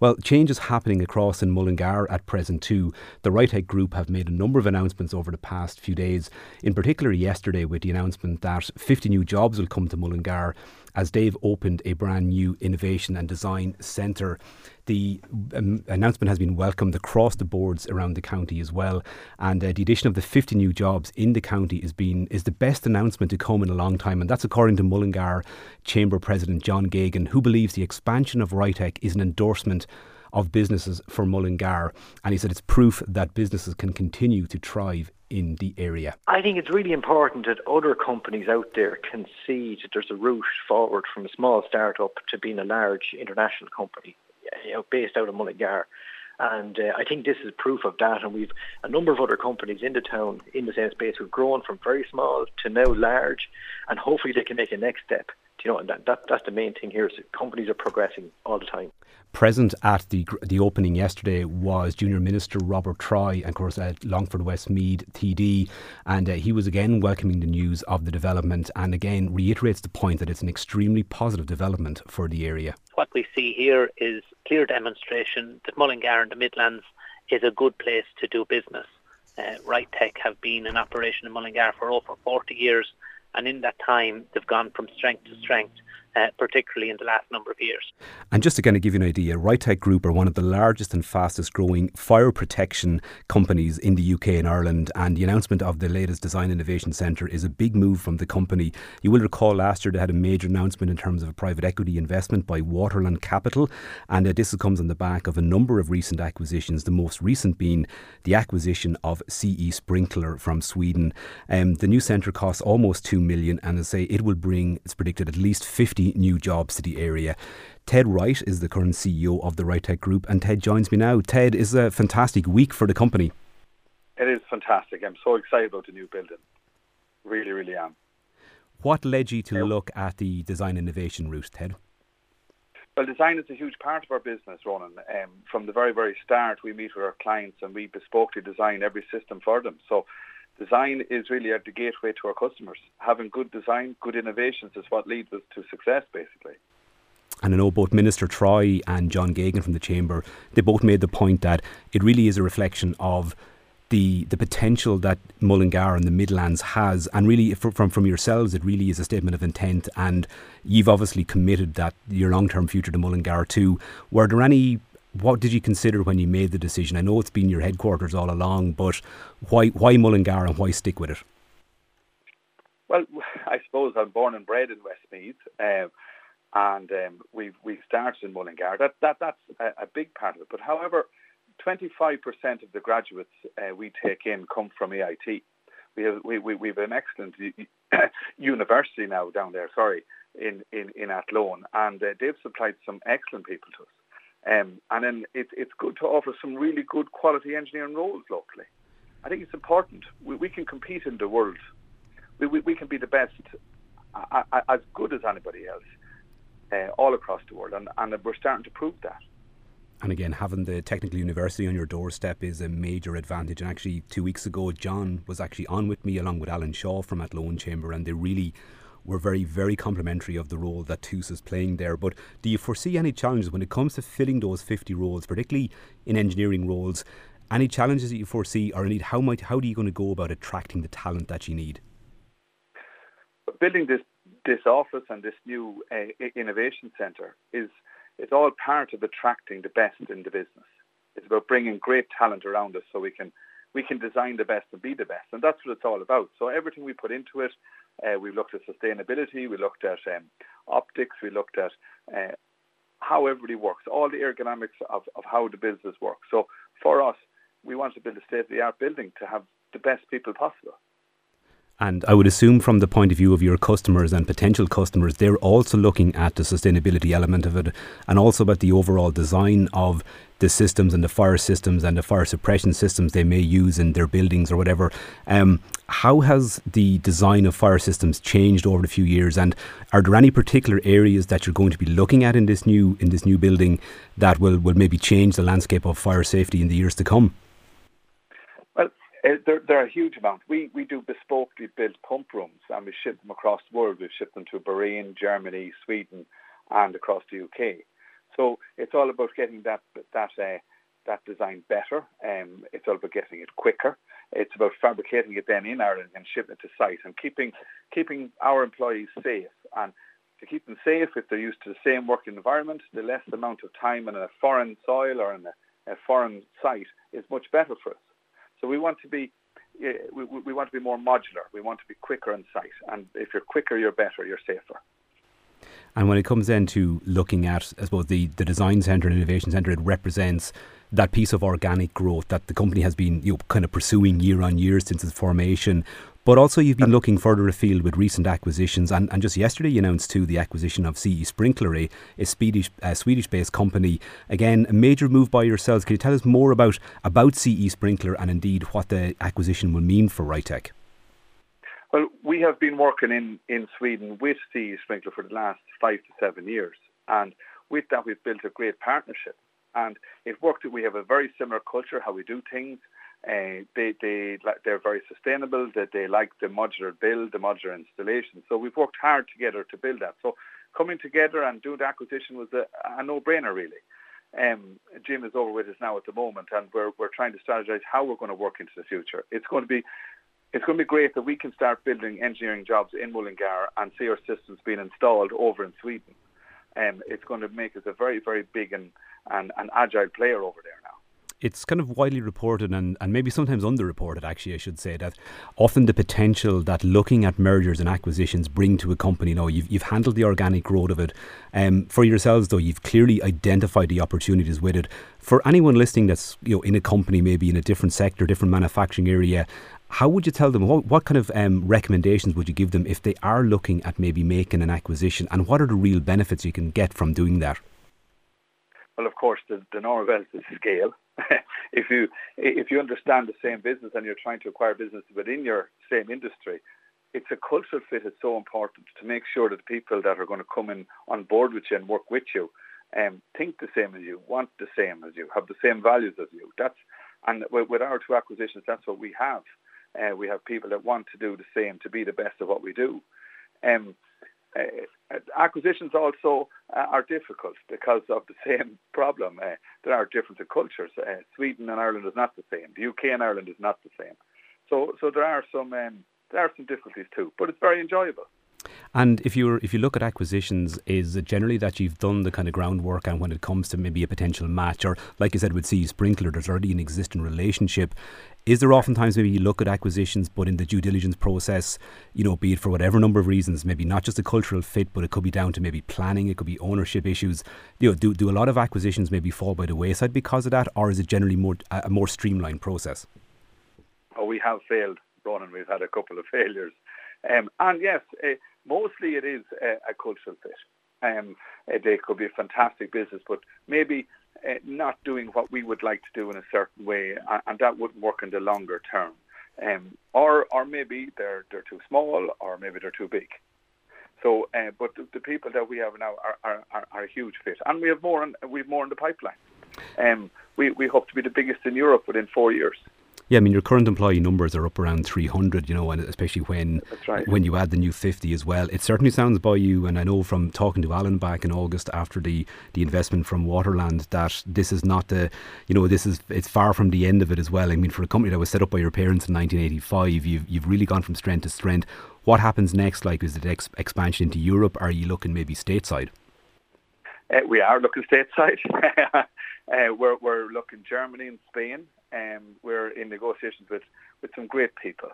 Well, change is happening across in Mullingar at present too. The Ritech Group have made a number of announcements over the past few days, in particular yesterday with the announcement that 50 new jobs will come to Mullingar as they've opened a brand new innovation and design centre. The um, announcement has been welcomed across the boards around the county as well, and uh, the addition of the 50 new jobs in the county is being is the best announcement to come in a long time, and that's according to Mullingar Chamber President John Geoghegan, who believes the expansion of Ritech is an endorsement of businesses for Mullingar, and he said it's proof that businesses can continue to thrive in the area. I think it's really important that other companies out there can see that there's a route forward from a small startup to being a large international company, you know, based out of Mullingar. And uh, I think this is proof of that. And we've a number of other companies in the town in the same space who've grown from very small to now large, and hopefully they can make a next step you know, and that, that that's the main thing here is that companies are progressing all the time. Present at the the opening yesterday was Junior Minister Robert Troy, and of course at Longford Westmeath TD, and uh, he was again welcoming the news of the development, and again reiterates the point that it's an extremely positive development for the area. What we see here is clear demonstration that Mullingar and the Midlands is a good place to do business. Uh, Tech have been in operation in Mullingar for over 40 years and in that time they've gone from strength to strength uh, particularly in the last number of years. And just to kind of give you an idea, Ritech Group are one of the largest and fastest growing fire protection companies in the UK and Ireland. And the announcement of the latest Design Innovation Centre is a big move from the company. You will recall last year they had a major announcement in terms of a private equity investment by Waterland Capital. And uh, this comes on the back of a number of recent acquisitions, the most recent being the acquisition of CE Sprinkler from Sweden. Um, the new centre costs almost 2 million and I say it will bring, it's predicted, at least 50 new jobs to the area. Ted Wright is the current CEO of the Ritech Group, and Ted joins me now. Ted, is a fantastic week for the company. It is fantastic. I'm so excited about the new building. Really, really am. What led you to look at the design innovation route, Ted? Well, design is a huge part of our business, Ronan. Um, from the very, very start, we meet with our clients and we bespokely design every system for them. So design is really at the gateway to our customers. Having good design, good innovations is what leads us to success, basically. And I know both Minister Troy and John Geoghegan from the Chamber, they both made the point that it really is a reflection of the the potential that Mullingar and the Midlands has, and really from from yourselves, it really is a statement of intent. And you've obviously committed that your long term future to Mullingar too. Were there any what did you consider when you made the decision? I know it's been your headquarters all along, but why why Mullingar and why stick with it? Well, I suppose I'm born and bred in Westmeath, um, and um, we've we've started in Mullingar. That that that's a, a, big part of it. But however, 25% of the graduates uh, we take in come from AIT. We have we, we, we have an excellent university now down there. Sorry, in in in Athlone, and uh, they've supplied some excellent people to us. Um, and then it, it's good to offer some really good quality engineering roles locally. I think it's important. We, we can compete in the world. We, we, we can be the best, as good as anybody else, uh, all across the world. And, and we're starting to prove that. And again, having the technical university on your doorstep is a major advantage. And actually, two weeks ago, John was actually on with me along with Alan Shaw from Athlone Chamber, and they really were very, very complimentary of the role that TUS is playing there. But do you foresee any challenges when it comes to filling those 50 roles, particularly in engineering roles? Any challenges that you foresee, or indeed, how might how are you going to go about attracting the talent that you need? Building this this office and this new uh, innovation centre is it's all part of attracting the best in the business. It's about bringing great talent around us so we can we can design the best and be the best, and that's what it's all about. So everything we put into it, uh, we looked at sustainability, we looked at um, optics, we looked at uh, how everybody works, all the ergonomics of, of how the business works. So for us, we want to build a state-of-the-art building to have the best people possible. And I would assume, from the point of view of your customers and potential customers, they're also looking at the sustainability element of it and also about the overall design of the systems and the fire systems and the fire suppression systems they may use in their buildings or whatever. Um, how has the design of fire systems changed over the few years, and are there any particular areas that you're going to be looking at in this new in this new building that will, will maybe change the landscape of fire safety in the years to come? There, there are a huge amount. We we do bespokely built pump rooms, and we ship them across the world. We've shipped them to Bahrain, Germany, Sweden, and across the UK. So it's all about getting that that uh, that design better. Um, it's all about getting it quicker. It's about fabricating it then in Ireland and shipping it to site and keeping keeping our employees safe. And to keep them safe, if they're used to the same working environment, the less amount of time in a foreign soil or in a, a foreign site is much better for us. So we want to be we, we want to be more modular. We want to be quicker on site. And if you're quicker, you're better, you're safer. And when it comes then to looking at, I suppose, the, the design centre and innovation centre, it represents that piece of organic growth that the company has been you know, kind of pursuing year on year since its formation. But also, you've been looking further afield with recent acquisitions, and, and just yesterday you announced too the acquisition of CE Sprinkler, a, Swedish uh, Swedish-based company. Again, a major move by yourselves. Can you tell us more about about CE Sprinkler and indeed what the acquisition will mean for Ritech? Well, we have been working in, in Sweden with CE Sprinkler for the last five to seven years, and with that we've built a great partnership. And it worked. We have a very similar culture, how we do things. Uh, they they they're very sustainable. That they like the modular build, the modular installation. So we've worked hard together to build that. So coming together and doing the acquisition was a, a no-brainer, really. Um, Jim is over with us now at the moment, and we're we're trying to strategize how we're going to work into the future. It's going to be it's going to be great that we can start building engineering jobs in Mullingar and see our systems being installed over in Sweden. Um, it's going to make us a very, very big and, and, and agile player over there now it's kind of widely reported and, and maybe sometimes underreported, actually, I should say, that often the potential that looking at mergers and acquisitions bring to a company, you know, you've, you've handled the organic growth of it. Um, for yourselves, though, you've clearly identified the opportunities with it. For anyone listening that's you know in a company, maybe in a different sector, different manufacturing area, how would you tell them what, what kind of um, recommendations would you give them if they are looking at maybe making an acquisition and what are the real benefits you can get from doing that well of course the, the normal benefit is scale if you if you understand the same business and you're trying to acquire business within your same industry it's a cultural fit is so important to make sure that the people that are going to come in on board with you and work with you um, think the same as you, want the same as you, have the same values as you. That's and with our two acquisitions, that's what we have. Uh, we have people that want to do the same to be the best of what we do. Um, uh, acquisitions also uh, are difficult because of the same problem. Uh, there are different cultures. Uh, Sweden and Ireland is not the same. The UK and Ireland is not the same. So, so there are some um, there are some difficulties too, but it's very enjoyable. And if you if you look at acquisitions, is it generally that you've done the kind of groundwork and when it comes to maybe a potential match, or like you said with CE Sprinkler, there's already an existing relationship. Is there oftentimes maybe you look at acquisitions, but in the due diligence process, you know, be it for whatever number of reasons, maybe not just a cultural fit, but it could be down to maybe planning, it could be ownership issues. You know, do do a lot of acquisitions maybe fall by the wayside because of that, or is it generally more a more streamlined process? Oh, we have failed, Ronan. We've had a couple of failures. Um, and yes, uh, mostly it is a, a cultural fit. Um, uh, they could be a fantastic business, but maybe uh, not doing what we would like to do in a certain way, and, that wouldn't work in the longer term. Um, or, or maybe they're they're too small, or maybe they're too big. So, uh, but the, the, people that we have now are, are, are, are, a huge fit, and we have more. In, we have more in the pipeline. Um, we we hope to be the biggest in Europe within four years. Yeah, I mean your current employee numbers are up around 300, you know, and especially when right. when you add the new 50 as well. It certainly sounds by you, and I know from talking to Alan back in August after the, the investment from Waterland that this is not the, you know, this is it's far from the end of it as well. I mean, for a company that was set up by your parents in 1985, you've you've really gone from strength to strength. What happens next? Like, is it ex- expansion into Europe? Are you looking maybe stateside? Uh, we are looking stateside. uh, we're, we're looking Germany and Spain. Um, we're in negotiations with, with some great people.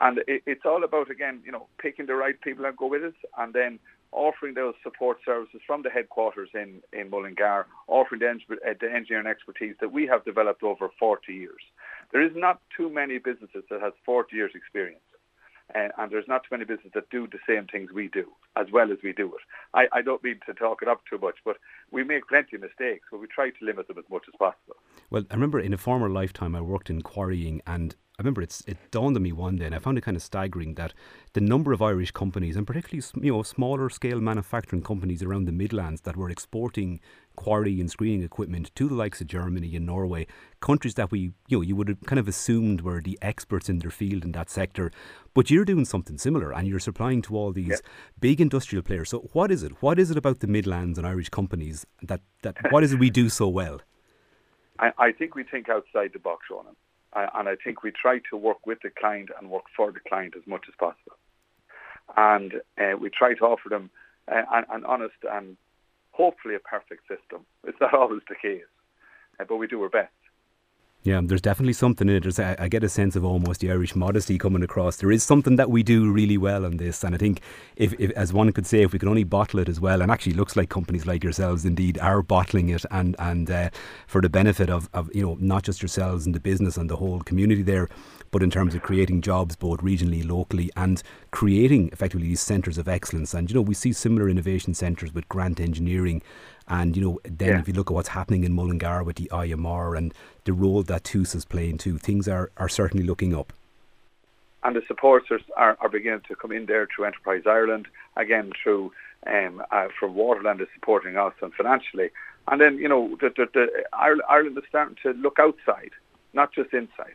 And it, it's all about, again, you know, picking the right people that go with us and then offering those support services from the headquarters in, in Mullingar, offering the, uh, the engineering expertise that we have developed over 40 years. There is not too many businesses that has 40 years experience. Uh, and there's not too many businesses that do the same things we do as well as we do it. I, I don't mean to talk it up too much, but we make plenty of mistakes, but we try to limit them as much as possible. Well, I remember in a former lifetime I worked in quarrying and I remember it's, it dawned on me one day, and I found it kind of staggering that the number of Irish companies, and particularly you know smaller scale manufacturing companies around the Midlands, that were exporting quarry and screening equipment to the likes of Germany and Norway, countries that we you know you would have kind of assumed were the experts in their field in that sector. But you're doing something similar, and you're supplying to all these yep. big industrial players. So what is it? What is it about the Midlands and Irish companies that that what is it we do so well? I, I think we think outside the box, Ronan and I think we try to work with the client and work for the client as much as possible. And uh, we try to offer them uh, an, an, honest and hopefully a perfect system. It's not always the case, uh, but we do our best. Yeah, there's definitely something in it. There's, I, get a sense of almost the Irish modesty coming across. There is something that we do really well on this, and I think, if, if as one could say, if we could only bottle it as well, and actually looks like companies like yourselves indeed are bottling it, and and uh, for the benefit of, of you know not just yourselves and the business and the whole community there, but in terms of creating jobs both regionally, locally, and creating effectively these centres of excellence. And you know we see similar innovation centres with grant engineering and you know, then yeah. if you look at what's happening in Mullingar with the IMR and the role that TUS is playing too, things are, are certainly looking up. And the supporters are, are beginning to come in there through Enterprise Ireland, again through um, uh, from Waterland is supporting us and financially. And then, you know, the, the, the Ireland is starting to look outside, not just inside.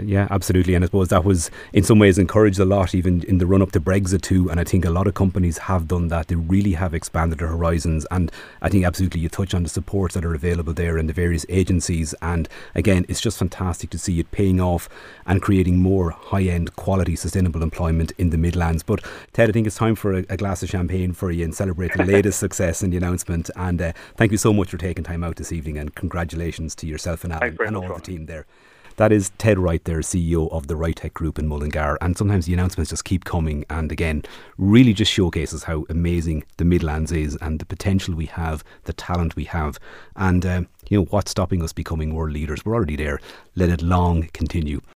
Yeah, absolutely. And I suppose that was in some ways encouraged a lot even in the run up to Brexit too. And I think a lot of companies have done that. They really have expanded their horizons. And I think absolutely you touch on the supports that are available there and the various agencies. And again, it's just fantastic to see it paying off and creating more high end quality sustainable employment in the Midlands. But Ted, I think it's time for a, a glass of champagne for you and celebrate the latest success in the announcement. And uh, thank you so much for taking time out this evening and congratulations to yourself and Alan and all the team there. That is Ted Wright, there, CEO of the Ritech Group in Mullingar. And sometimes the announcements just keep coming. And again, really just showcases how amazing the Midlands is and the potential we have, the talent we have. And, uh, you know, what's stopping us becoming world leaders? We're already there. Let it long continue.